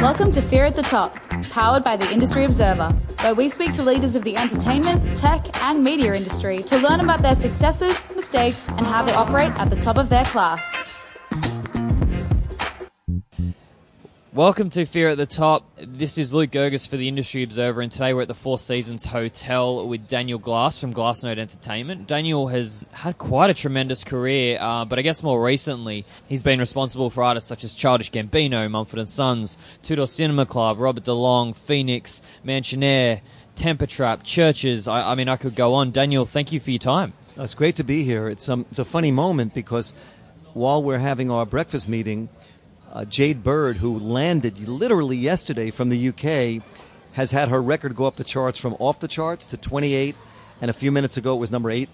Welcome to Fear at the Top, powered by the Industry Observer, where we speak to leaders of the entertainment, tech, and media industry to learn about their successes, mistakes, and how they operate at the top of their class. Welcome to Fear at the Top. This is Luke Girgis for the Industry Observer, and today we're at the Four Seasons Hotel with Daniel Glass from Glassnote Entertainment. Daniel has had quite a tremendous career, uh, but I guess more recently he's been responsible for artists such as Childish Gambino, Mumford & Sons, Two Door Cinema Club, Robert DeLong, Phoenix, Mansionair, Temper Trap, CHVRCHES. I, I mean, I could go on. Daniel, thank you for your time. Oh, it's great to be here. It's, um, it's a funny moment because while we're having our breakfast meeting, uh, Jade Bird, who landed literally yesterday from the UK, has had her record go up the charts from off the charts to 28, and a few minutes ago it was number eight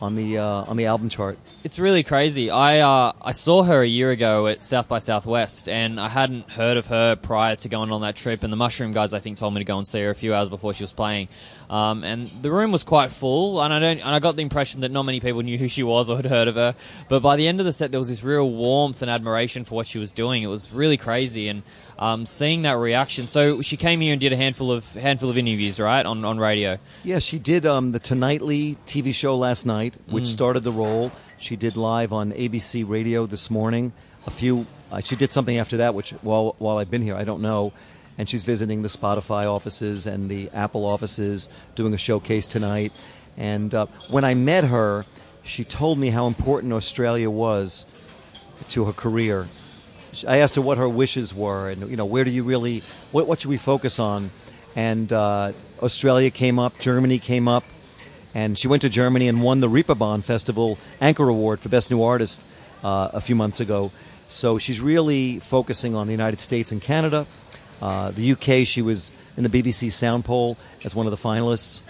on the uh, on the album chart. It's really crazy. I uh, I saw her a year ago at South by Southwest, and I hadn't heard of her prior to going on that trip. And the Mushroom guys, I think, told me to go and see her a few hours before she was playing. Um, and the room was quite full, and I don't, and I got the impression that not many people knew who she was or had heard of her. But by the end of the set, there was this real warmth and admiration for what she was doing. It was really crazy, and um, seeing that reaction. So she came here and did a handful of handful of interviews, right, on on radio. Yeah, she did um, the Tonightly TV show last night, which Mm. started the role. She did live on ABC Radio this morning. A few. Uh, she did something after that, which while while I've been here, I don't know. And she's visiting the Spotify offices and the Apple offices, doing a showcase tonight. And uh, when I met her, she told me how important Australia was to her career. I asked her what her wishes were, and you know, where do you really, what, what should we focus on? And uh, Australia came up, Germany came up, and she went to Germany and won the Reeperbahn Festival Anchor Award for Best New Artist uh, a few months ago. So she's really focusing on the United States and Canada. Uh, the UK, she was in the BBC Sound Poll as one of the finalists.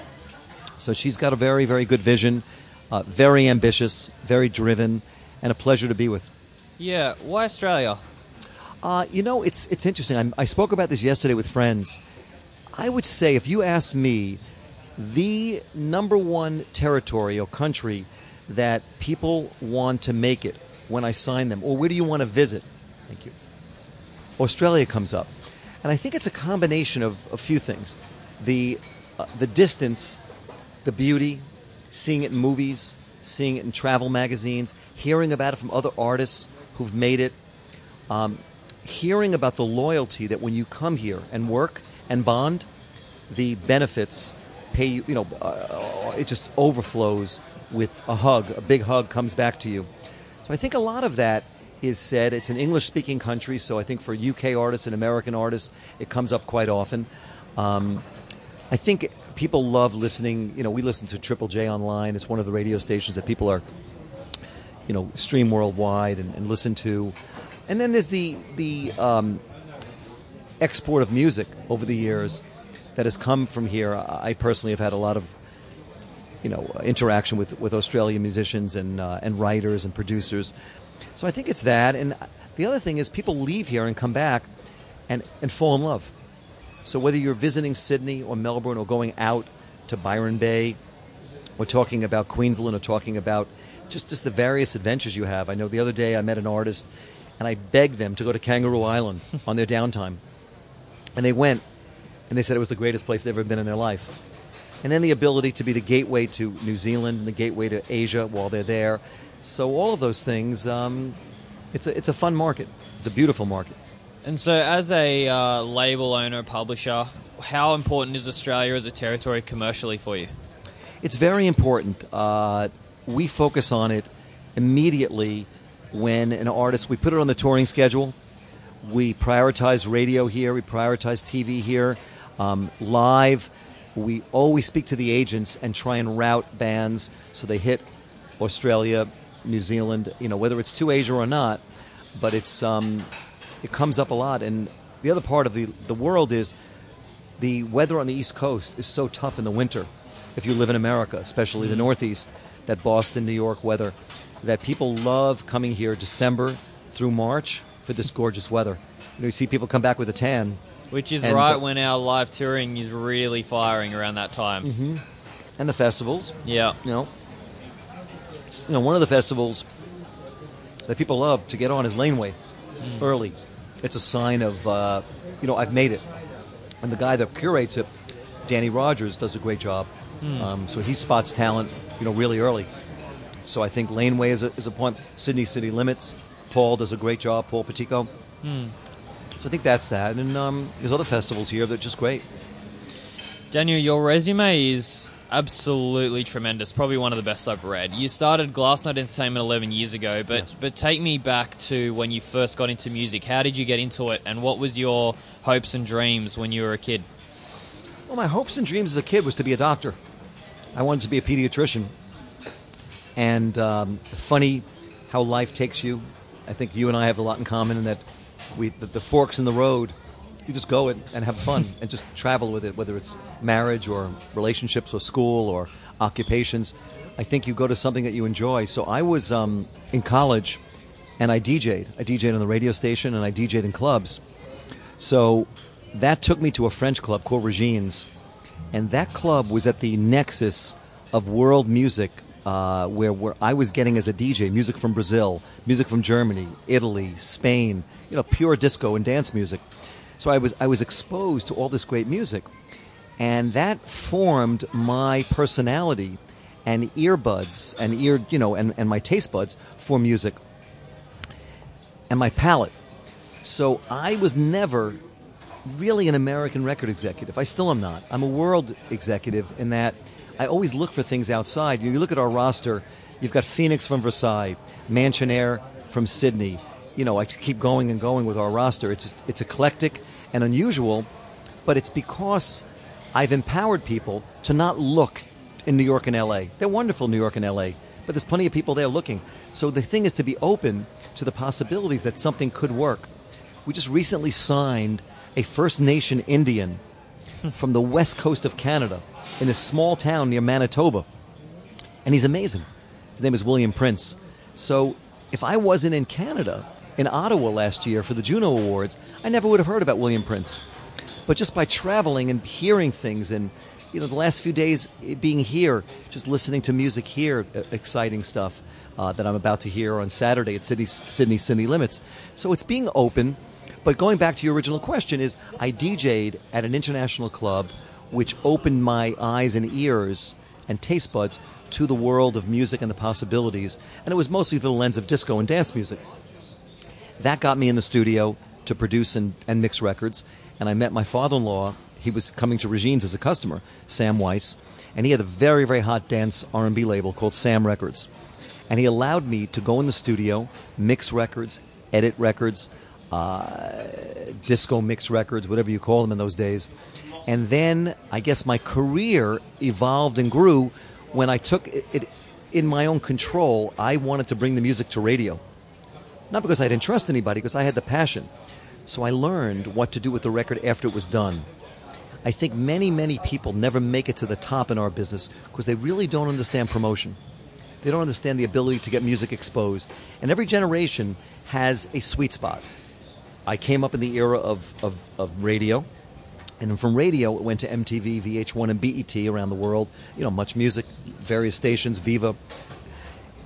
So she's got a very, very good vision, uh, very ambitious, very driven, and a pleasure to be with. Yeah, why Australia? Uh, you know, it's it's interesting. I'm, I spoke about this yesterday with friends. I would say, if you ask me, the number one territory or country that people want to make it when I sign them, or where do you want to visit? Thank you. Australia comes up, and I think it's a combination of a few things: the uh, the distance, the beauty, seeing it in movies, seeing it in travel magazines, hearing about it from other artists who've made it, um, hearing about the loyalty that when you come here and work and bond, the benefits pay you. You know, uh, it just overflows with a hug. A big hug comes back to you. So I think a lot of that is said. It's an English-speaking country, so I think for UK artists and American artists, it comes up quite often. Um, I think people love listening. You know, we listen to Triple J online. It's one of the radio stations that people are, you know, stream worldwide and, and listen to. And then there's the the um, export of music over the years that has come from here. I personally have had a lot of, you know, interaction with, with Australian musicians and uh, and writers and producers. So I think it's that. And the other thing is people leave here and come back and, and fall in love. So whether you're visiting Sydney or Melbourne or going out to Byron Bay or talking about Queensland or talking about just, just the various adventures you have. I know the other day I met an artist and I begged them to go to Kangaroo Island on their downtime. And they went and they said it was the greatest place they've ever been in their life. And then the ability to be the gateway to New Zealand and the gateway to Asia while they're there. So all of those things, um, it's, a, it's a fun market. It's a beautiful market. And so, as a uh, label owner, publisher, how important is Australia as a territory commercially for you? It's very important. Uh, we focus on it immediately when an artist, we put it on the touring schedule. We prioritize radio here, we prioritize TV here, um, live. We always speak to the agents and try and route bands so they hit Australia, New Zealand, you know, whether it's to Asia or not. But it's um, it comes up a lot. And the other part of the, the world is the weather on the East Coast is so tough in the winter. If you live in America, especially the Northeast, that Boston, New York weather, that people love coming here December through March for this gorgeous weather. You know, you see people come back with a tan, Which is And, right uh, when our live touring is really firing around that time. Mm-hmm. and the festivals. Yeah. You know, you know, one of the festivals that people love to get on is Laneway early. it's a sign of uh, you know I've made it. And the guy that curates it, Danny Rogers, does a great job. Um, so he spots talent, you know, really early. So I think Laneway is a, is a point. Sydney City Limits, Paul does a great job. Paul Piticco. So I think that's that. And um, there's other festivals here that are just great. Daniel, your resume is absolutely tremendous. Probably one of the best I've read. You started Glassnote Entertainment 11 years ago, but Yes. but take me back to when you first got into music. How did you get into it, and what was your hopes and dreams when you were a kid? Well, my hopes and dreams as a kid was to be a doctor. I wanted to be a pediatrician. And um, funny how life takes you. I think you and I have a lot in common in that we the, the forks in the road. You just go and, and have fun and just travel with it, whether it's marriage or relationships or school or occupations. I think you go to something that you enjoy. So I was um, in college and I DJ'd. I DJ'd on the radio station and I DJ'd in clubs. So that took me to a French club called Regine's, and that club was at the nexus of world music, uh, where, where I was getting as a DJ music from Brazil, music from Germany, Italy, Spain, you know, pure disco and dance music. So I was I was exposed to all this great music, and that formed my personality and earbuds and ear you know and, and my taste buds for music and my palate. So I was never really an American record executive. I still am not. I'm a world executive in that I always look for things outside. You look at our roster, you've got Phoenix from Versailles, Mansionair from Sydney. You know, I keep going and going with our roster. It's just, it's eclectic and unusual, but it's because I've empowered people to not look in New York and LA. They're wonderful, New York and LA, but there's plenty of people there looking. So the thing is to be open to the possibilities that something could work. We just recently signed a First Nation Indian from the west coast of Canada in a small town near Manitoba. And he's amazing. His name is William Prince. So if I wasn't in Canada, in Ottawa last year for the Juno Awards, I never would have heard about William Prince. But just by traveling and hearing things and you know the last few days eh, being here, just listening to music here, exciting stuff uh, that I'm about to hear on Saturday at Sydney Sydney Sydney Limits. So it's being open. But going back to your original question is I DJ'd at an international club which opened my eyes and ears and taste buds to the world of music and the possibilities. And it was mostly through the lens of disco and dance music. That got me in the studio to produce and, and mix records. And I met my father-in-law. He was coming to Regine's as a customer, Sam Weiss, and he had a very, very hot dance R&B label called Sam Records. And he allowed me to go in the studio, mix records, edit records, uh, disco mix records, whatever you call them in those days. And then I guess my career evolved and grew when I took it, it in my own control. I wanted to bring the music to radio. Not because I didn't trust anybody, because I had the passion. So I learned what to do with the record after it was done. I think many, many people never make it to the top in our business because they really don't understand promotion. They don't understand the ability to get music exposed. And every generation has a sweet spot. I came up in the era of, of, of radio. And from radio, it went to MTV, VH1, and BET around the world. You know, much music, various stations, Viva.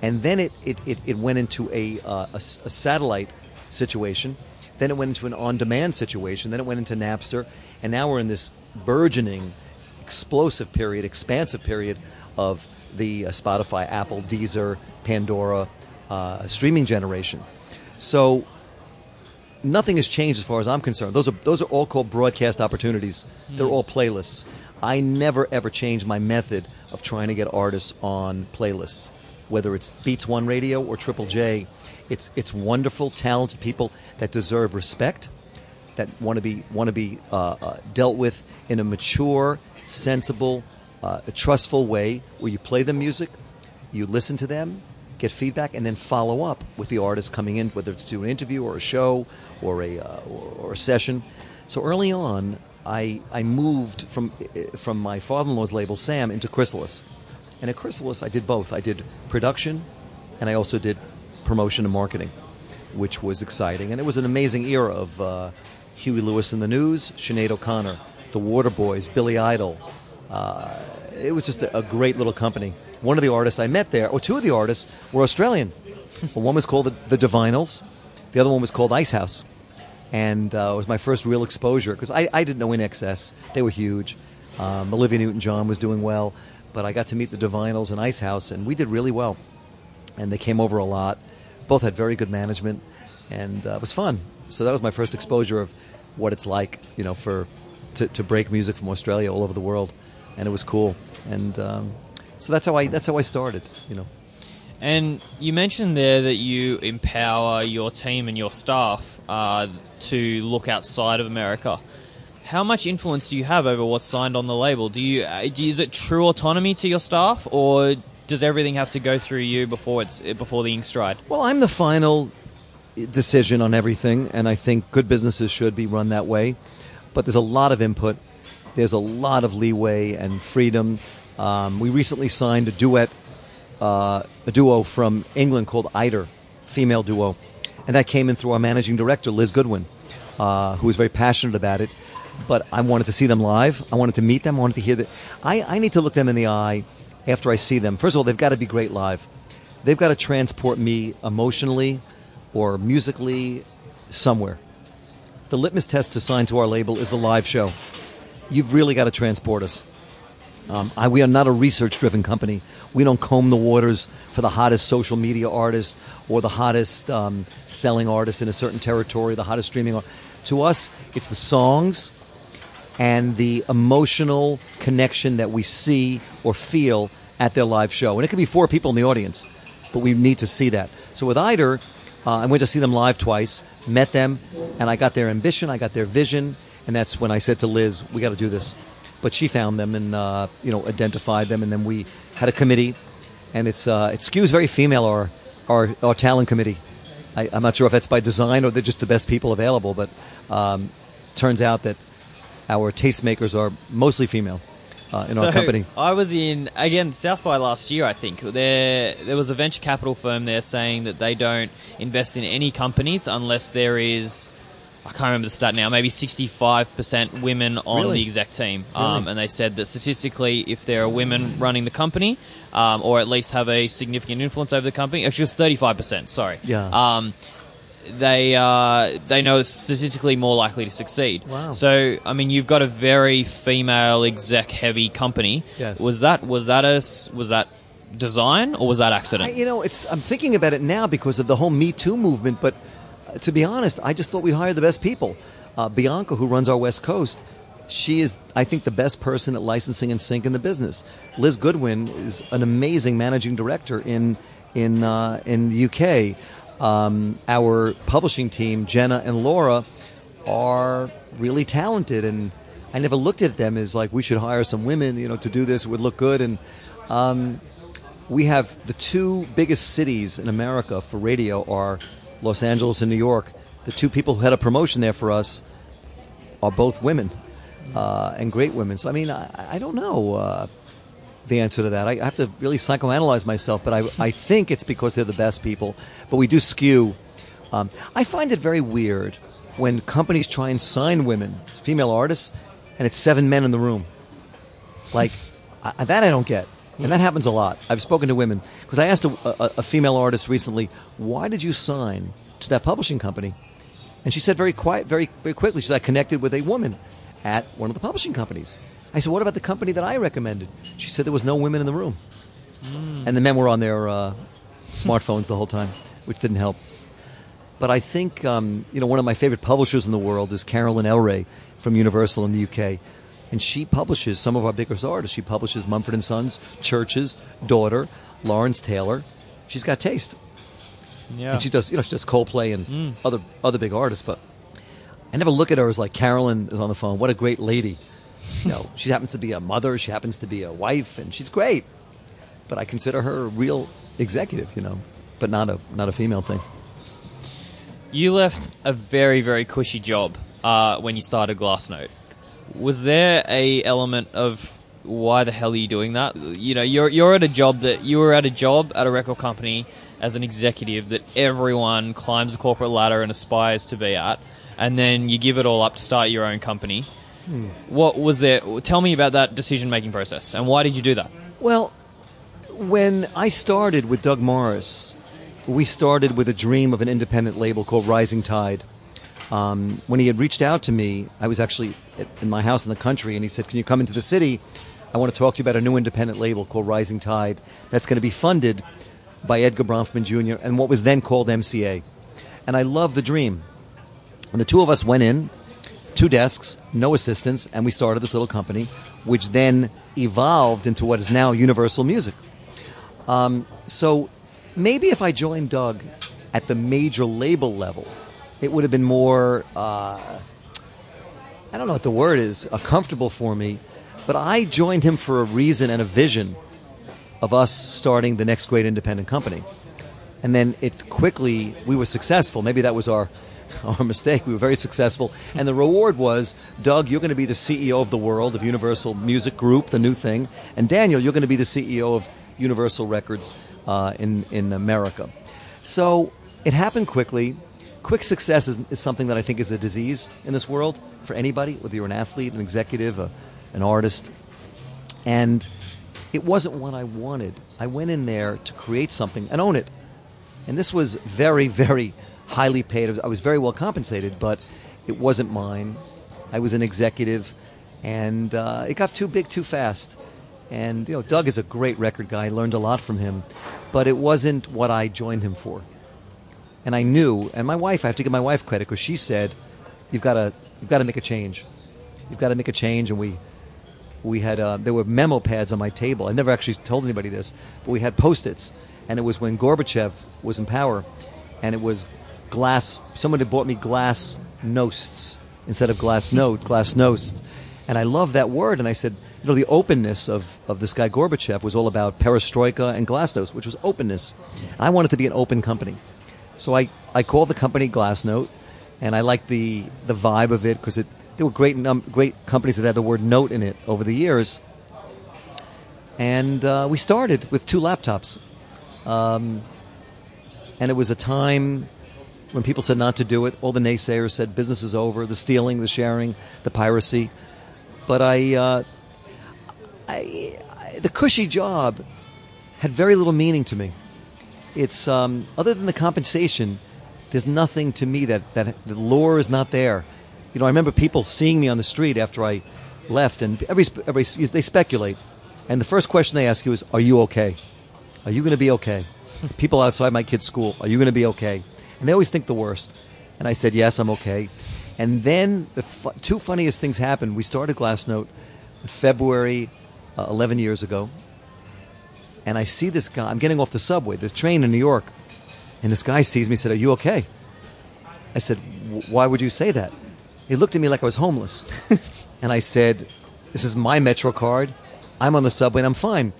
And then it, it, it, it went into a, uh, a, a satellite situation. Then it went into an on demand situation. Then it went into Napster. And now we're in this burgeoning, explosive period, expansive period of the uh, Spotify, Apple, Deezer, Pandora uh, streaming generation. So nothing has changed as far as I'm concerned. Those are those are all called broadcast opportunities. They're all playlists. I never ever change my method of trying to get artists on playlists, whether it's Beats One Radio or Triple J. It's it's wonderful, talented people that deserve respect, that want to be want to be uh, uh, dealt with in a mature, sensible, uh, trustful way, where you play the music, you listen to them, get feedback, and then follow up with the artist coming in, whether it's to an interview or a show or a uh, or, or a session. So early on, I I moved from from my father-in-law's label Sam into Chrysalis, and at Chrysalis I did both. I did production, and I also did promotion and marketing, which was exciting, and it was an amazing era of uh, Huey Lewis and the News, Sinead O'Connor, the Waterboys, Billy Idol. Uh, it was just a, a great little company. One of the artists I met there, or two of the artists, were Australian. One was called the, the Divinyls, the other one was called Icehouse. and uh, it was my first real exposure because I, I didn't know INXS. They were huge. Um, Olivia Newton-John was doing well, but I got to meet the Divinyls and Icehouse, and we did really well. And they came over a lot. Both had very good management, and uh, it was fun. So that was my first exposure of what it's like, you know, for to, to break music from Australia all over the world, and it was cool. And um, so that's how I that's how I started, you know. And you mentioned there that you empower your team and your staff uh, to look outside of America. How much influence do you have over what's signed on the label? Do you, uh, is it true autonomy to your staff, or does everything have to go through you before it's before the ink's dried? Well, I'm the final decision on everything, and I think good businesses should be run that way. But there's a lot of input. There's a lot of leeway and freedom. Um, we recently signed a duet uh, a duo from England called Eider, female duo, and that came in through our managing director Liz Goodwin, uh, who was very passionate about it. But I wanted to see them live. I wanted to meet them. I wanted to hear that. I, I need to look them in the eye after I see them. First of all, they've got to be great live. They've got to transport me emotionally or musically somewhere. The litmus test to sign to our label is the live show. You've really got to transport us. Um, I, we are not a research driven company. We don't comb the waters for the hottest social media artist or the hottest um, selling artist in a certain territory, the hottest streaming. Art. To us, it's the songs and the emotional connection that we see or feel at their live show. And it could be four people in the audience, but we need to see that. So with Eider, uh, I went to see them live twice, met them, and I got their ambition, I got their vision, and that's when I said to Liz, "We got to do this." but she found them and uh, you know identified them, and then we had a committee, and it's uh, it skews very female our our, our talent committee. I, am not sure if that's by design or they're just the best people available, but um, turns out that our tastemakers are mostly female. Uh, in so our company, I was in again South by last year. I think there there was a venture capital firm there saying that they don't invest in any companies unless there is I can't remember the stat now, maybe 65% women on Really? the exec team. Really? Um, and they said that statistically, if there are women running the company, um, or at least have a significant influence over the company, actually it was 35%, sorry. Yeah. Um, they uh, they know statistically more likely to succeed. Wow. So I mean, you've got a very female exec heavy company. Yes. Was that was that a was that design or was that accident? I, you know, it's I'm thinking about it now because of the whole Me Too movement. But uh, to be honest, I just thought we'd hire the best people. Uh, Bianca, who runs our West Coast, she is, I think, the best person at licensing and sync in the business. Liz Goodwin is an amazing managing director in in uh, in the UK. Um, our publishing team, Jenna and Laura, are really talented, and I never looked at them as like we should hire some women, you know, to do this. It would look good, and um, we have the two biggest cities in America for radio are Los Angeles and New York. The two people who had a promotion there for us are both women uh, and great women. So I mean, I, I don't know uh, the answer to that. I have to really psychoanalyze myself, but I, I think it's because they're the best people. But we do skew. Um, I find it very weird when companies try and sign women, female artists, and it's seven men in the room. Like I, that, I don't get, and that happens a lot. I've spoken to women because I asked a, a, a female artist recently, "Why did you sign to that publishing company?" And she said very quiet, very very quickly. She said, "I connected with a woman at one of the publishing companies." I said, "What about the company that I recommended?" She said there was no women in the room, and the men were on their uh, smartphones the whole time, which didn't help. But I think um, you know one of my favorite publishers in the world is Caroline Elleray from Universal in the UK, and she publishes some of our biggest artists. She publishes Mumford and Sons, Church's daughter, Lawrence Taylor. She's got taste, yeah. and she does you know she does Coldplay and other other big artists. But I never look at her as like Carolyn is on the phone. What a great lady! You know, she happens to be a mother. She happens to be a wife, and she's great. But I consider her a real executive. You know, but not a not a female thing. You left a very, very cushy job uh, when you started Glassnote. Was there a element of why the hell are you doing that? You know, you're you're at a job that you were at a job at a record company as an executive that everyone climbs the corporate ladder and aspires to be at, and then you give it all up to start your own company. What was there? Tell me about that decision making process and why did you do that? Well, when I started with Doug Morris, we started with a dream of an independent label called Rising Tide. um, when he had reached out to me, I was actually in my house in the country, and he said, "Can you come into the city? I want to talk to you about a new independent label called Rising Tide that's going to be funded by Edgar Bronfman Jr. and what was then called MCA." And I love the dream. And the two of us went in, two desks, no assistants, and we started this little company, which then evolved into what is now Universal Music. Um, so maybe if I joined Doug at the major label level, it would have been more, uh, I don't know what the word is, uh, comfortable for me. But I joined him for a reason and a vision of us starting the next great independent company. And then it quickly, we were successful. Maybe that was our, our mistake. We were very successful. And the reward was Doug, you're going to be the CEO of the world, of Universal Music Group, the new thing. And Daniel, you're going to be the CEO of Universal Records uh, in, in America. So it happened quickly. Quick success is, is, something that I think is a disease in this world for anybody, whether you're an athlete, an executive, a, an artist. And it wasn't what I wanted. I went in there to create something and own it. And this was very, very highly paid. I was very well compensated, but it wasn't mine. I was an executive, and uh, it got too big too fast. And you know, Doug is a great record guy. I learned a lot from him, but it wasn't what I joined him for and I knew, and my wife, I have to give my wife credit because she said, "You've got to, you've got to make a change. You've got to make a change." And we, we had, uh, there were memo pads on my table. I never actually told anybody this, but we had post-its, and it was when Gorbachev was in power, and it was glass. Someone had bought me glass nosts instead of glass note, glass nost, and I love that word. And I said, you know, the openness of, of this guy Gorbachev was all about perestroika and glasnost, which was openness. I wanted to be an open company. So I, I called the company Glassnote, and I liked the, the vibe of it because it there were great num- great companies that had the word note in it over the years. And uh, we started with two laptops, um, and it was a time when people said not to do it. All the naysayers said business is over, the stealing, the sharing, the piracy. But I, uh, I, I the cushy job had very little meaning to me it's um, other than the compensation, there's nothing to me that that the lure is not there. You know, I remember people seeing me on the street after I left, and every, every they speculate, and the first question they ask you is, "Are you okay? Are you going to be okay?" people outside my kid's school, "Are you going to be okay?" And they always think the worst. And I said, "Yes, I'm okay." And then the two funniest things happened. We started Glassnote in February uh, 11 years ago, and I see this guy. I'm getting off the subway, the train in New York, and this guy sees me. Said, "Are you okay?" I said, "Why would you say that?" He looked at me like I was homeless, and I said, "This is my Metro card. I'm on the subway and I'm fine."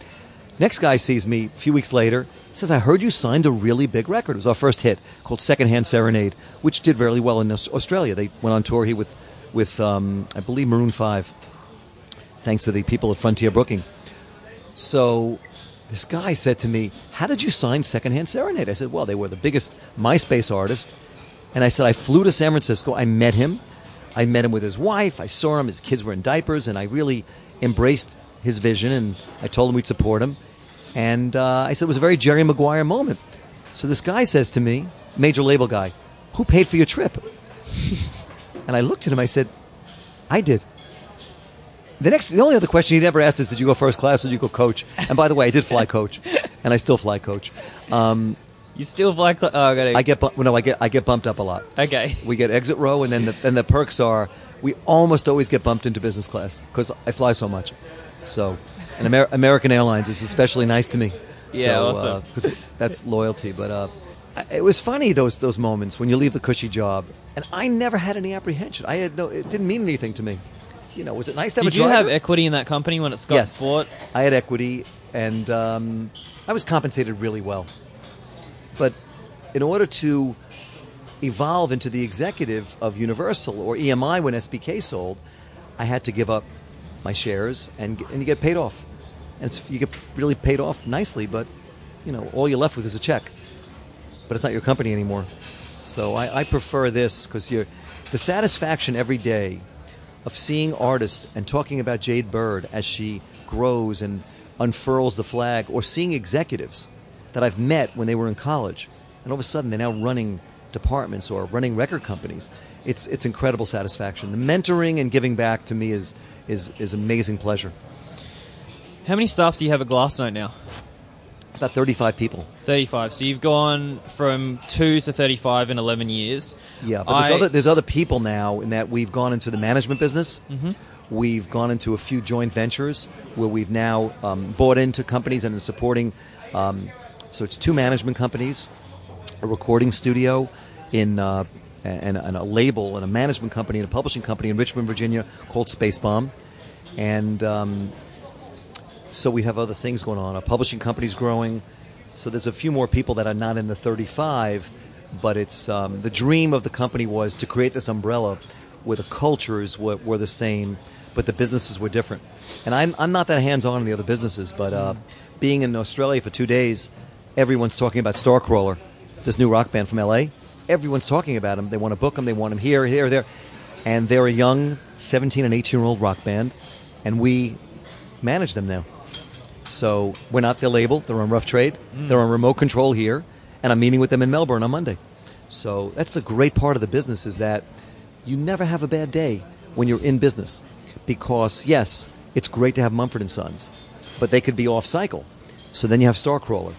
Next guy sees me a few weeks later. Says, "I heard you signed a really big record. It was our first hit called Secondhand Serenade, which did very well in Australia. They went on tour here with, with um, I believe Maroon Five, thanks to the people at Frontier Booking." So this guy said to me, How did you sign Secondhand Serenade? I said, Well, they were the biggest MySpace artist. And I said, I flew to San Francisco. I met him. I met him with his wife. I saw him. His kids were in diapers. And I really embraced his vision. And I told him we'd support him. And uh, I said it was a very Jerry Maguire moment. So this guy says to me, major label guy, Who paid for your trip? and I looked at him. I said, I did. The next, the only other question he never asked is, "Did you go first class or did you go coach?" And by the way, I did fly coach, and I still fly coach. Um, you still fly? Cl- oh, I, gotta... I get bu- no, I get I get bumped up a lot. Okay. We get exit row, and then the then the perks are we almost always get bumped into business class because I fly so much. So, and Amer- American Airlines is especially nice to me. Yeah, so, awesome. Uh, that's loyalty. But uh, it was funny those those moments when you leave the cushy job, and I never had any apprehension. I had no, it didn't mean anything to me you know, was it nice to have Did you driver? have equity in that company when it got yes. bought? I had equity, and um, I was compensated really well. But in order to evolve into the executive of Universal or EMI when SBK sold, I had to give up my shares and and you get paid off, and you get really paid off nicely. But you know, all you're left with is a check. But it's not your company anymore. So I, I prefer this because you're the satisfaction every day of seeing artists and talking about Jade Bird as she grows and unfurls the flag, or seeing executives that I've met when they were in college, and all of a sudden they're now running departments or running record companies. It's it's incredible satisfaction. The mentoring and giving back to me is is is amazing pleasure. How many staff do you have at Glassnote now? It's about 35 people. 35. So you've gone from 2 to 35 in 11 years. Yeah, but there's other there's other people now in that we've gone into the management business. Mm-hmm. We've gone into a few joint ventures where we've now um, bought into companies and are supporting. Um, so it's two management companies, a recording studio in uh, and, and a label and a management company and a publishing company in Richmond, Virginia called Space Bomb, and um, so we have other things going on. Our publishing company's growing. So there's a few more people that are not in the 35, but it's um, the dream of the company was to create this umbrella where the cultures were, were the same, but the businesses were different. And I'm, I'm not that hands on in the other businesses, but uh, being in Australia for two days, everyone's talking about Starcrawler, this new rock band from LA. Everyone's talking about him. They want to book him. They want him here, here, there. And they're a young 17 and 18 year old rock band, and we manage them now. So we're not their label. They're on rough trade. Mm. They're on remote control here, and I'm meeting with them in Melbourne on Monday. So that's the great part of the business is that you never have a bad day when you're in business, because yes, it's great to have Mumford and Sons, but they could be off cycle. So then you have Starcrawler.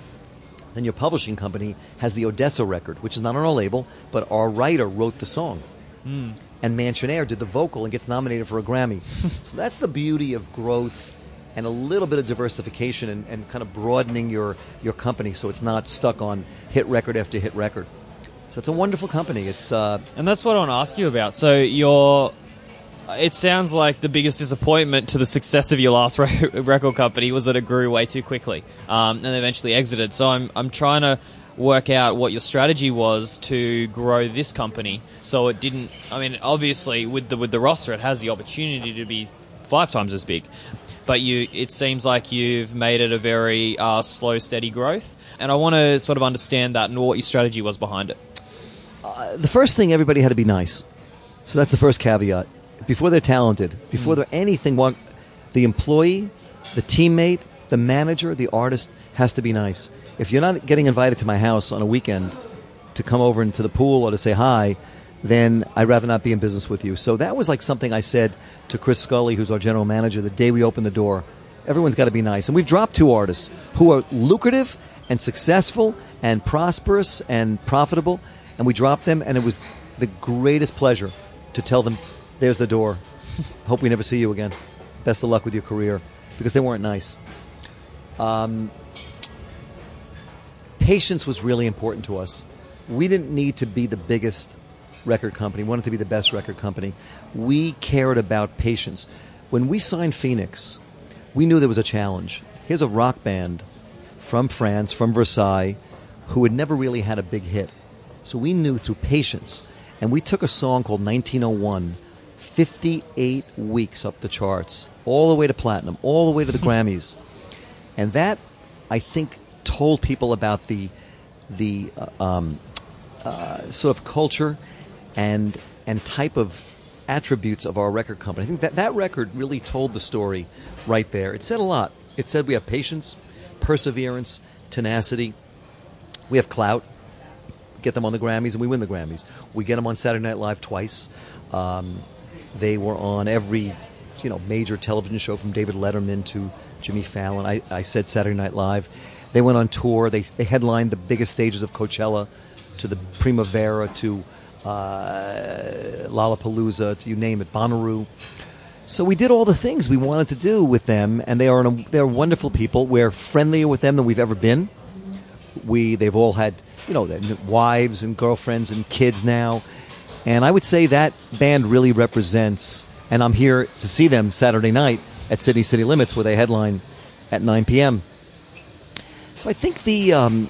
Then your publishing company has the ODESZA record, which is not on our label, but our writer wrote the song. And Mansionair did the vocal and gets nominated for a Grammy. so that's the beauty of growth and a little bit of diversification and, and kind of broadening your, your company so it's not stuck on hit record after hit record. So it's a wonderful company. It's uh, And that's what I want to ask you about. So your it sounds like the biggest disappointment to the success of your last re- record company was that it grew way too quickly um, and eventually exited. So I'm I'm trying to work out what your strategy was to grow this company so it didn't. I mean, obviously with the with the roster, it has the opportunity to be five times as big. But you, it seems like you've made it a very uh, slow, steady growth, and I want to sort of understand that and what your strategy was behind it. the first thing everybody had to be nice. So that's the first caveat. Before they're talented, before mm. they're anything, one, the employee, the teammate, the manager, the artist has to be nice. If you're not getting invited to my house on a weekend to come over into the pool or to say hi, then I'd rather not be in business with you. So that was like something I said to Chris Scully, who's our general manager, the day we opened the door. Everyone's got to be nice. And we've dropped two artists who are lucrative and successful and prosperous and profitable. And we dropped them, and it was the greatest pleasure to tell them, there's the door. Hope we never see you again. Best of luck with your career. Because they weren't nice. Um, patience was really important to us. We didn't need to be the biggest record company. We wanted to be the best record company. We cared about patience. When we signed Phoenix, we knew there was a challenge. Here's a rock band from France, from Versailles, who had never really had a big hit. So we knew through patience. And we took a song called 1901, 58 weeks up the charts, all the way to platinum, all the way to the Grammys. And that, I think, told people about the, the uh, um, uh, sort of culture and, and type of attributes of our record company. I think that that record really told the story right there. It said a lot. It said we have patience, perseverance, tenacity. We have clout. Get them on the Grammys, and we win the Grammys. We get them on Saturday Night Live twice. Um, they were on every, you know, major television show from David Letterman to Jimmy Fallon. I, I said Saturday Night Live. They went on tour. They, they headlined the biggest stages of Coachella, to the Primavera, to uh, Lollapalooza, to you name it, Bonnaroo. So we did all the things we wanted to do with them, and they are an, they're wonderful people. We're friendlier with them than we've ever been. We they've all had you know wives and girlfriends and kids now, and I would say that band really represents. And I'm here to see them Saturday night at Sydney City Limits, where they headline at 9 p.m. So I think the um,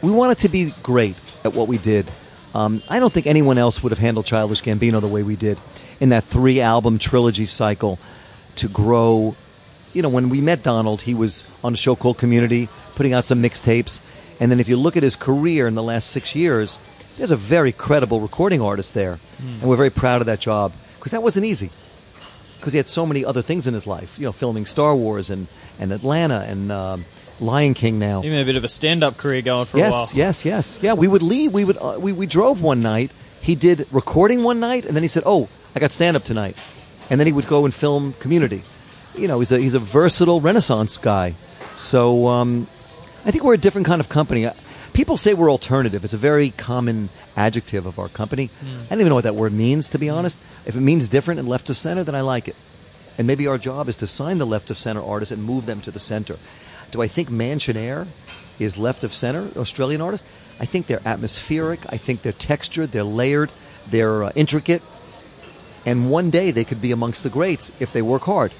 we wanted to be great at what we did. Um, I don't think anyone else would have handled Childish Gambino the way we did in that three album trilogy cycle to grow. You know, when we met Donald, he was on a show called Community, putting out some mixtapes. And then if you look at his career in the last six years, there's a very credible recording artist there. And we're very proud of that job because that wasn't easy because he had so many other things in his life, you know, filming Star Wars and, and Atlanta and um, Lion King now. Even a bit of a stand-up career going for yes, a while. yes, yes. Yeah, we would leave. We would uh, we, we drove one night. He did recording one night, and then he said, "Oh, I got stand up tonight," and then he would go and film Community. You know, he's a he's a versatile Renaissance guy. So um, I think we're a different kind of company. Uh, People say we're alternative. It's a very common adjective of our company. I don't even know what that word means, to be honest. If it means different and left of center, then I like it. And maybe our job is to sign the left of center artists and move them to the center. Do I think Mansionair is left of center Australian artists? I think they're atmospheric. I think they're textured. They're layered. They're uh, intricate. And one day they could be amongst the greats if they work hard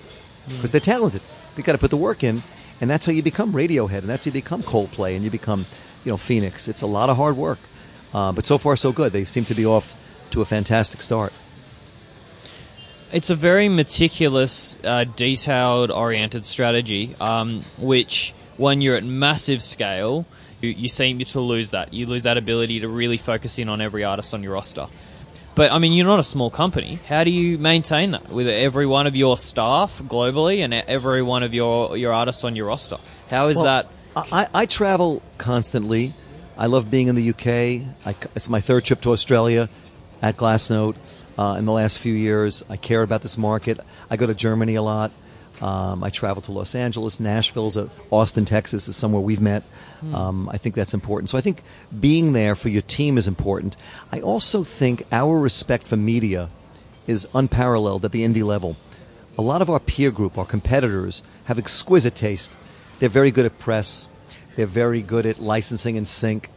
because they're talented. They've got to put the work in, and that's how you become Radiohead, and that's how you become Coldplay, and you become, you know, Phoenix. It's a lot of hard work, uh, but so far so good. They seem to be off to a fantastic start. It's a very meticulous, uh, detailed oriented strategy, um, which when you're at massive scale, you, you seem to lose that. You lose that ability to really focus in on every artist on your roster. But I mean, you're not a small company. How do you maintain that with every one of your staff globally and every one of your, your artists on your roster? How is Well, that? I, I travel constantly. I love being in the UK. I, it's my third trip to Australia at Glassnote uh, in the last few years. I care about this market. I go to Germany a lot. Um, I travel to Los Angeles, Nashville's, uh, Austin, Texas is somewhere we've met. Um, I think that's important. So I think being there for your team is important. I also think our respect for media is unparalleled at the indie level. A lot of our peer group, our competitors, have exquisite taste. They're very good at press. They're very good at licensing and sync.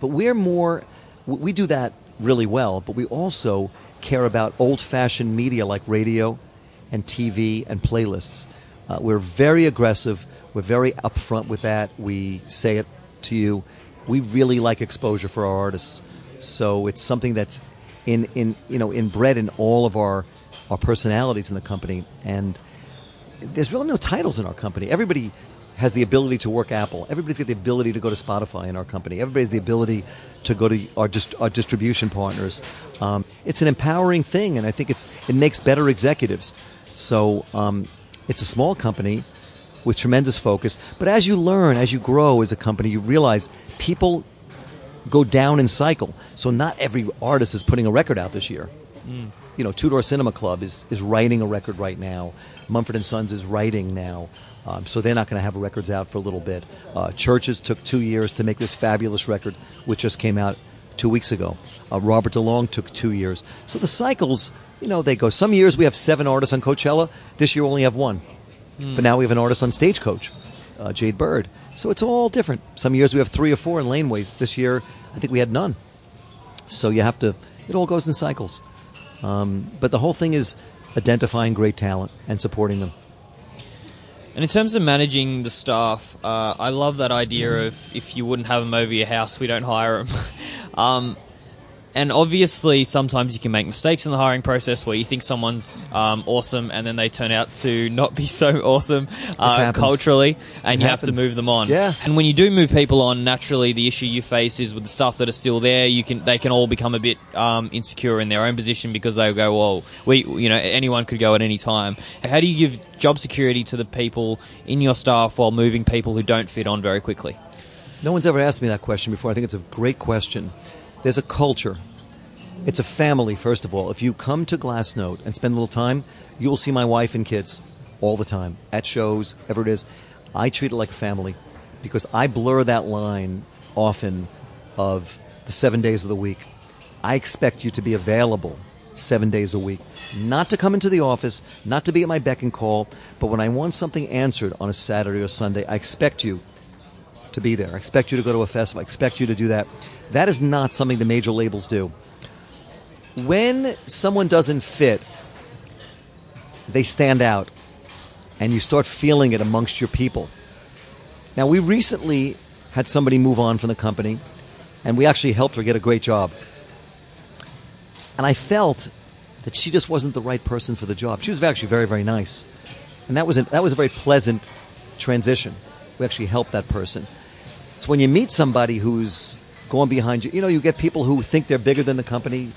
But we're more, we we do that really well, but we also care about old fashioned media like radio and TV and playlists. Uh, we're very aggressive. We're very upfront with that. We say it to you. We really like exposure for our artists. So it's something that's in, in you know inbred in all of our our personalities in the company. And there's really no titles in our company. Everybody has the ability to work Apple. Everybody's got the ability to go to Spotify in our company. Everybody's the ability to go to our, dist- our distribution partners. Um, it's an empowering thing, and I think it's it makes better executives. So um, it's a small company with tremendous focus. But as you learn, as you grow as a company, you realize people go down in cycle. So not every artist is putting a record out this year. You know, Two Door Cinema Club is, is writing a record right now. Mumford and Sons is writing now. Um, so they're not going to have records out for a little bit. Uh, CHVRCHES took two years to make this fabulous record, which just came out two weeks ago. Uh, Robert DeLong took two years. So the cycles, you know, they go. Some years we have seven artists on Coachella. This year we only have one. But now we have an artist on Stagecoach, uh, Jade Bird. So it's all different. Some years we have three or four in laneways. This year, I think we had none. So you have to, it all goes in cycles. Um, but the whole thing is identifying great talent and supporting them. And in terms of managing the staff, uh, I love that idea of if you wouldn't have them over your house, we don't hire them. um, and obviously, sometimes you can make mistakes in the hiring process where you think someone's um, awesome and then they turn out to not be so awesome uh, culturally, and It you have to move them on. Yeah. And when you do move people on, naturally, the issue you face is with the staff that are still there. You can they can all become a bit um, insecure in their own position because they go, "Well, we you know anyone could go at any time." How do you give job security to the people in your staff while moving people who don't fit on very quickly? No one's ever asked me that question before. I think it's a great question. There's a culture. It's a family, first of all. If you come to Glassnote and spend a little time, you will see my wife and kids all the time at shows, ever it is. I treat it like a family because I blur that line often of the seven days of the week. I expect you to be available seven days a week. Not to come into the office, not to be at my beck and call, but when I want something answered on a Saturday or Sunday, I expect you to be there. I expect you to go to a festival. I expect you to do that. That is not something the major labels do. When someone doesn't fit, they stand out and you start feeling it amongst your people. Now, we recently had somebody move on from the company and we actually helped her get a great job. And I felt that she just wasn't the right person for the job. She was actually very, very nice. And that was a, that was a very pleasant transition. We actually helped that person. It's when you meet somebody who's going behind you. You know, you get people who think they're bigger than the company.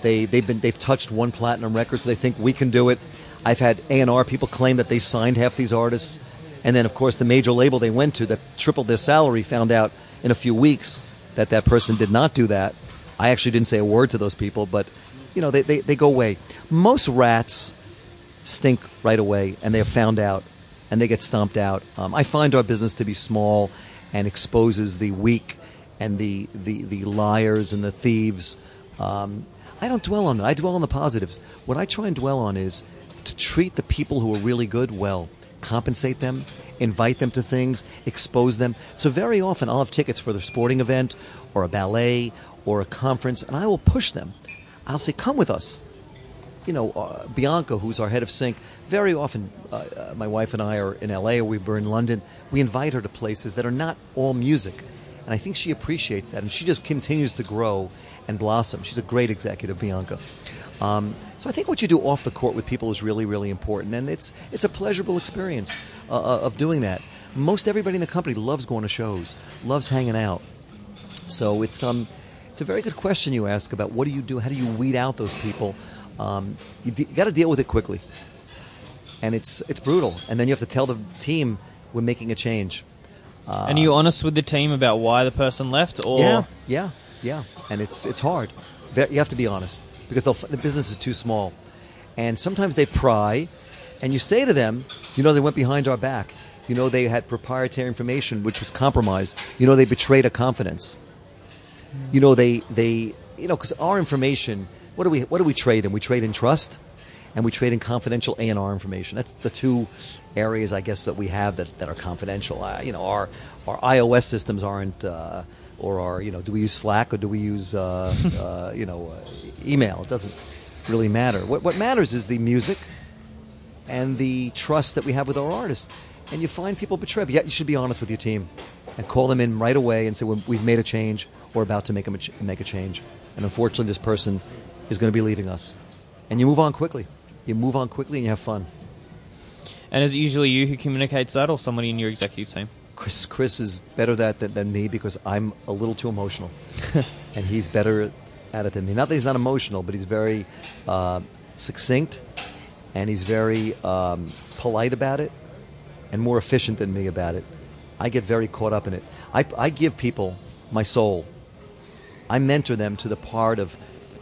They they've been they've touched one platinum record, so they think we can do it. I've had A and R people claim that they signed half these artists. And then, of course, the major label they went to that tripled their salary found out in a few weeks that that person did not do that. I actually didn't say a word to those people, but you know they, they, they go away. Most rats stink right away, and they're found out, and they get stomped out. Um, I find our business to be small and exposes the weak and the the, the liars and the thieves. Um, I don't dwell on that. I dwell on the positives. What I try and dwell on is to treat the people who are really good well, compensate them, invite them to things, expose them. So very often I'll have tickets for the sporting event or a ballet or a conference, and I will push them. I'll say, "Come with us." You know, uh, Bianca, who's our head of sync, very often, uh, uh, my wife and I are in LA or we were in London. We invite her to places that are not all music, and I think she appreciates that, and she just continues to grow and blossom. She's a great executive, Bianca. Um, so I think what you do off the court with people is really, really important, and it's it's a pleasurable experience uh, uh, of doing that. Most everybody in the company loves going to shows, loves hanging out. So it's um, it's a very good question you ask about what do you do? How do you weed out those people? Um, you, d- you got to deal with it quickly, and it's it's brutal. And then you have to tell the team we're making a change. and are you honest with the team about why the person left, or Yeah, yeah, yeah, and it's it's hard. You have to be honest because they'll, the business is too small, and sometimes they pry, and you say to them, you know, they went behind our back. You know, they had proprietary information which was compromised. You know, they betrayed a confidence. You know, they they you know because our information. What do we what do we trade in? We trade in trust, and we trade in confidential A and R information. That's the two areas I guess that we have that, that are confidential. Uh, you know, our our iOS systems aren't, uh, or our you know, do we use Slack or do we use uh, uh, you know uh, email? It doesn't really matter. What what matters is the music and the trust that we have with our artists. And you find people betray. But yet you should be honest with your team and call them in right away and say "We- we've made a change or about to make a make a change. And unfortunately, this person is going to be leaving us. And you move on quickly. You move on quickly and you have fun. and is it usually you who communicates that, or somebody in your executive team? Chris Chris is better at that than, than me because I'm a little too emotional, and he's better at it than me. Not that he's not emotional, but he's very uh, succinct, and he's very um, polite about it, and more efficient than me about it. I get very caught up in it. I, I give people my soul. I mentor them to the part of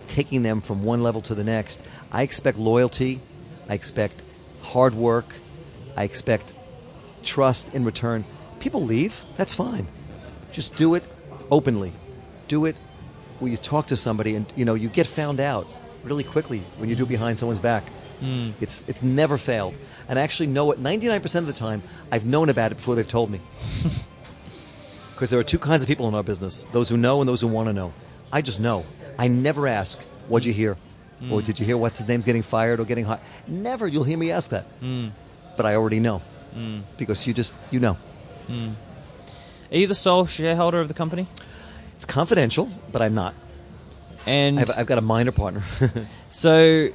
taking them from one level to the next. I expect loyalty. I expect hard work. I expect trust in return. People leave. That's fine. Just do it openly. Do it where you talk to somebody and you know you get found out really quickly when you do it behind someone's back. Hmm. It's it's never failed. And I actually know it 99% of the time. I've known about it before they've told me. Because there are two kinds of people in our business: those who know and those who want to know. I just know. I never ask, "What'd you hear?" or "Did you hear what's his name's getting fired or getting hot?" Never. You'll hear me ask that. But I already know because you just you know. Are you the sole shareholder of the company? It's confidential, but I'm not. And I've, I've got a minor partner. So,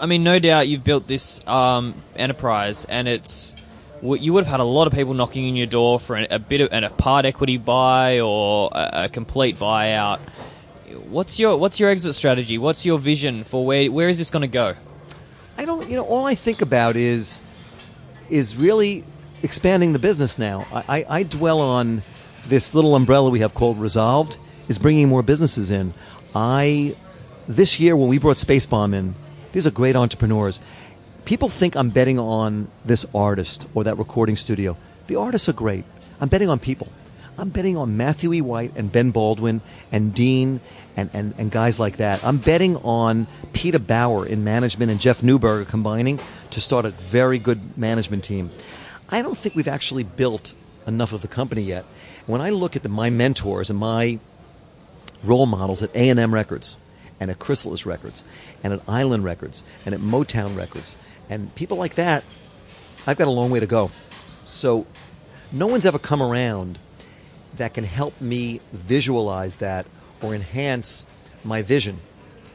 I mean, no doubt you've built this um, enterprise, and it's you would have had a lot of people knocking on your door for a, a bit of a part equity buy or a, a complete buyout. What's your What's your exit strategy? What's your vision for where Where is this going to go? I don't. You know, all I think about is is really expanding the business now. I, I, I dwell on this little umbrella we have called Resolved is bringing more businesses in. I this year when we brought Spacebomb in, these are great entrepreneurs. People think I'm betting on this artist or that recording studio. The artists are great. I'm betting on people. I'm betting on Matthew E. White and Ben Baldwin and Dean and, and, and guys like that. I'm betting on Peter Bauer in management and Jeff Newberger combining to start a very good management team. I don't think we've actually built enough of the company yet. When I look at the, my mentors and my role models at A&M Records and at Chrysalis Records and at Island Records and at Motown Records and people like that, I've got a long way to go. So no one's ever come around that can help me visualize that or enhance my vision.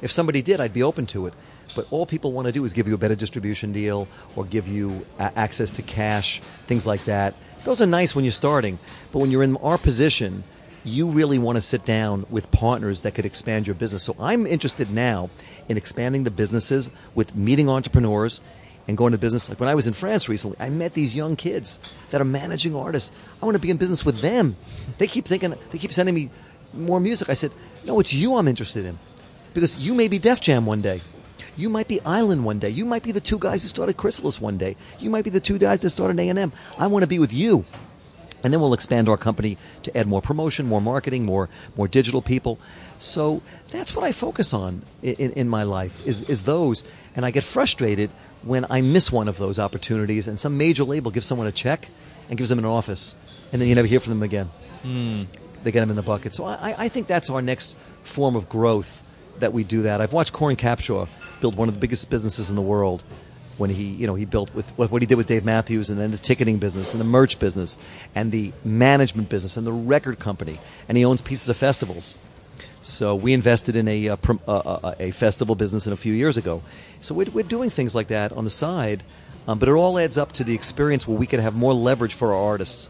If somebody did, I'd be open to it. But all people want to do is give you a better distribution deal or give you a- access to cash, things like that. Those are nice when you're starting. But when you're in our position, you really want to sit down with partners that could expand your business. So I'm interested now in expanding the businesses with meeting entrepreneurs and go into business. Like when I was in France recently, I met these young kids that are managing artists. I want to be in business with them. They keep thinking, they keep sending me more music. I said, no, it's you I'm interested in. Because you may be Def Jam one day. You might be Island one day. You might be the two guys who started Chrysalis one day. You might be the two guys that started A&M. I want to be with you. And then we'll expand our company to add more promotion, more marketing, more more digital people. So that's what I focus on in, in my life is, is those. And I get frustrated when I miss one of those opportunities and some major label gives someone a check and gives them an office, and then you never hear from them again. Hmm. They get them in the bucket. So I, I think that's our next form of growth that we do that. I've watched Coran Capshaw build one of the biggest businesses in the world when he, you know, he built with what, what he did with Dave Matthews and then the ticketing business and the merch business and the management business and the record company. And he owns pieces of festivals. So we invested in a, uh, prom- uh, uh, a festival business in a few years ago. So we're, we're doing things like that on the side, um, but it all adds up to the experience where we could have more leverage for our artists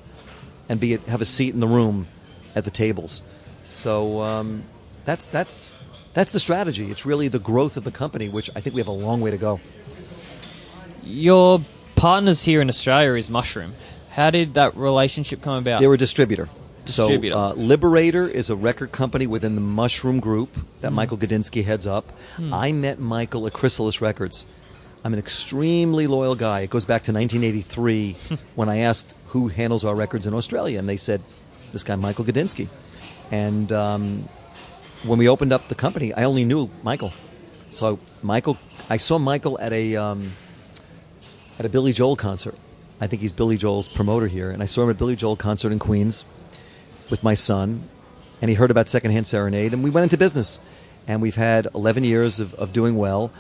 and be have a seat in the room at the tables. So um, that's that's that's the strategy. It's really the growth of the company, which I think we have a long way to go. Your partners here in Australia is Mushroom. How did that relationship come about? They were a distributor. So, uh, Liberator is a record company within the Mushroom Group that Michael Gudinski heads up. I met Michael at Chrysalis Records. I'm an extremely loyal guy. It goes back to 1983 when I asked who handles our records in Australia, and they said, this guy, Michael Gudinski. And um, when we opened up the company, I only knew Michael. So Michael, I saw Michael at a um, at a Billy Joel concert. I think he's Billy Joel's promoter here, and I saw him at Billy Joel concert in Queens with my son, and he heard about Secondhand Serenade, and we went into business, and we've had 11 years of, of doing well,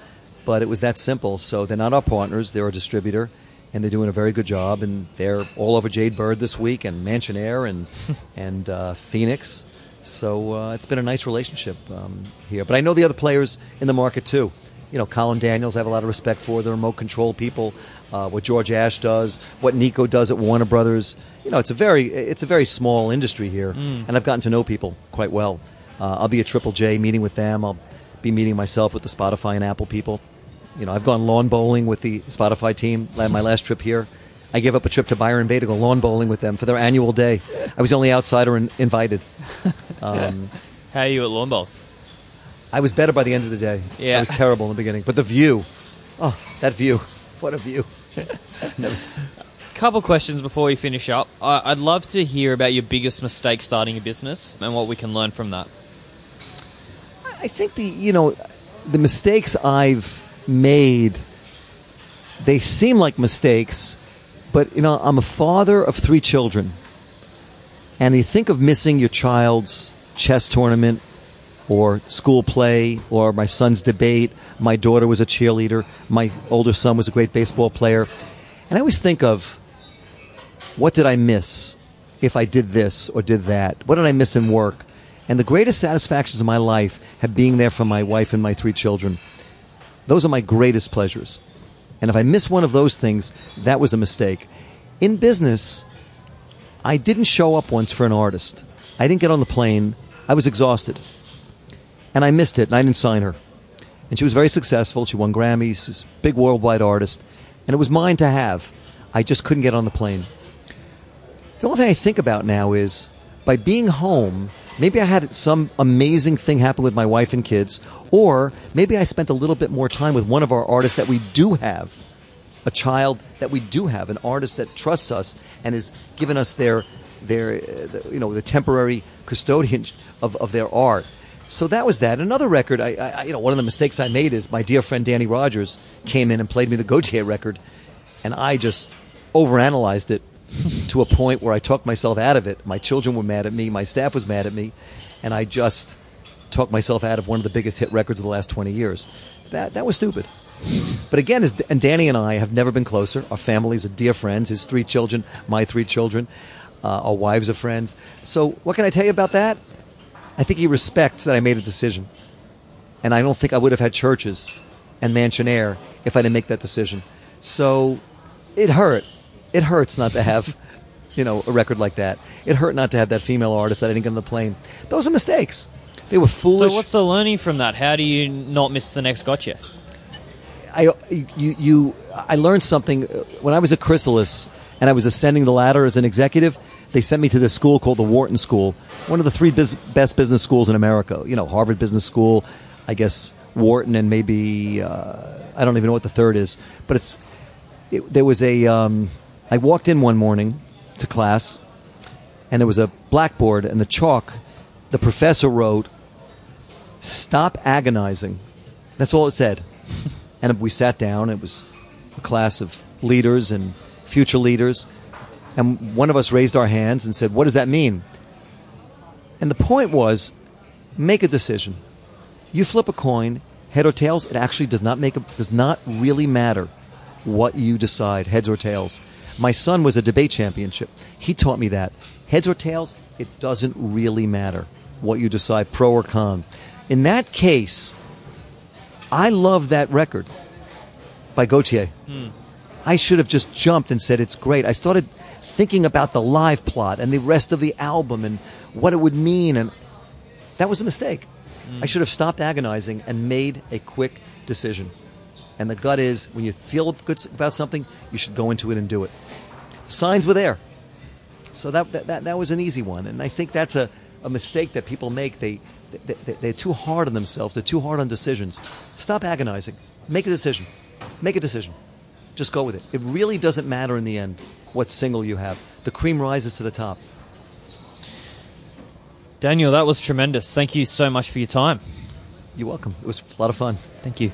but it was that simple. So they're not our partners; they're a distributor, and they're doing a very good job, and they're all over Jade Bird this week, and Mansionair, and and uh, Phoenix. So uh, it's been a nice relationship um, here. But I know the other players in the market too. You know, Colin Daniels, I have a lot of respect for the remote control people. Uh, what George Ash does, what Nico does at Warner Brothers. You know, it's a very it's a very small industry here, and I've gotten to know people quite well. Uh, I'll be at Triple J meeting with them. I'll be meeting myself with the Spotify and Apple people. You know, I've gone lawn bowling with the Spotify team. la- My last trip here, I gave up a trip to Byron Bay to go lawn bowling with them for their annual day. I was the only outsider in, invited. Um, How are you at lawn bowls? I was better by the end of the day. Yeah. I was terrible in the beginning, but the view, oh, that view, what a view! Was- Couple questions before we finish up. I- I'd love to hear about your biggest mistake starting a business and what we can learn from that. I think the you know the mistakes I've made they seem like mistakes, but you know I'm a father of three children, and you think of missing your child's chess tournament or school play or my son's debate. My daughter was a cheerleader. My older son was a great baseball player, and I always think of what did I miss if I did this or did that? What did I miss in work? And the greatest satisfactions of my life have being there for my wife and my three children. Those are my greatest pleasures. And if I miss one of those things, that was a mistake. In business, I didn't show up once for an artist. I didn't get on the plane. I was exhausted. And I missed it, and I didn't sign her. And she was very successful. She won Grammys, this big worldwide artist. And it was mine to have. I just couldn't get on the plane. The only thing I think about now is by being home, maybe I had some amazing thing happen with my wife and kids, or maybe I spent a little bit more time with one of our artists that we do have, a child that we do have, an artist that trusts us and has given us their, their, uh, you know, the temporary custodian of, of their art. So that was that. Another record, I, I, you know, one of the mistakes I made is my dear friend Danny Rogers came in and played me the Gotye record, and I just overanalyzed it to a point where I talked myself out of it. My children were mad at me, my staff was mad at me, and I just talked myself out of one of the biggest hit records of the last 20 years. That, that was stupid. But again, as, and Danny and I have never been closer. Our families are dear friends. His three children, my three children, uh, our wives are friends. So, what can I tell you about that? I think he respects that I made a decision. And I don't think I would have had CHVRCHES and Mansionair if I didn't make that decision. So, it hurt. It hurts not to have, you know, a record like that. It hurt not to have that female artist that I didn't get on the plane. Those are mistakes. They were foolish. So, what's the learning from that? How do you not miss the next gotcha? I, you, you, I learned something uh, when I was at Chrysalis and I was ascending the ladder as an executive. They sent me to this school called the Wharton School, one of the three biz- best business schools in America. You know, Harvard Business School, I guess Wharton, and maybe uh, I don't even know what the third is. But it's it, there was a. Um, I walked in one morning to class, and there was a blackboard, and the chalk. The professor wrote, "Stop agonizing." That's all it said. and we sat down. It was a class of leaders and future leaders. And one of us raised our hands and said, What does that mean? And the point was make a decision. You flip a coin, head or tails, it actually does not make a, does not really matter what you decide, heads or tails. My son was a debate championship. He taught me that. Heads or tails, it doesn't really matter what you decide, pro or con. In that case, I love that record by Gotye. Hmm. I should have just jumped and said it's great. I started thinking about the live plot and the rest of the album and what it would mean, and that was a mistake. I should have stopped agonizing and made a quick decision. And the gut is when you feel good about something, you should go into it and do it. The signs were there. So that, that, that, that was an easy one. And I think that's a, a mistake that people make. They, they, they, they're too hard on themselves, they're too hard on decisions. Stop agonizing. Make a decision. Make a decision. Just go with it. It really doesn't matter in the end what single you have. The cream rises to the top. Daniel, that was tremendous. Thank you so much for your time. You're welcome. It was a lot of fun. Thank you.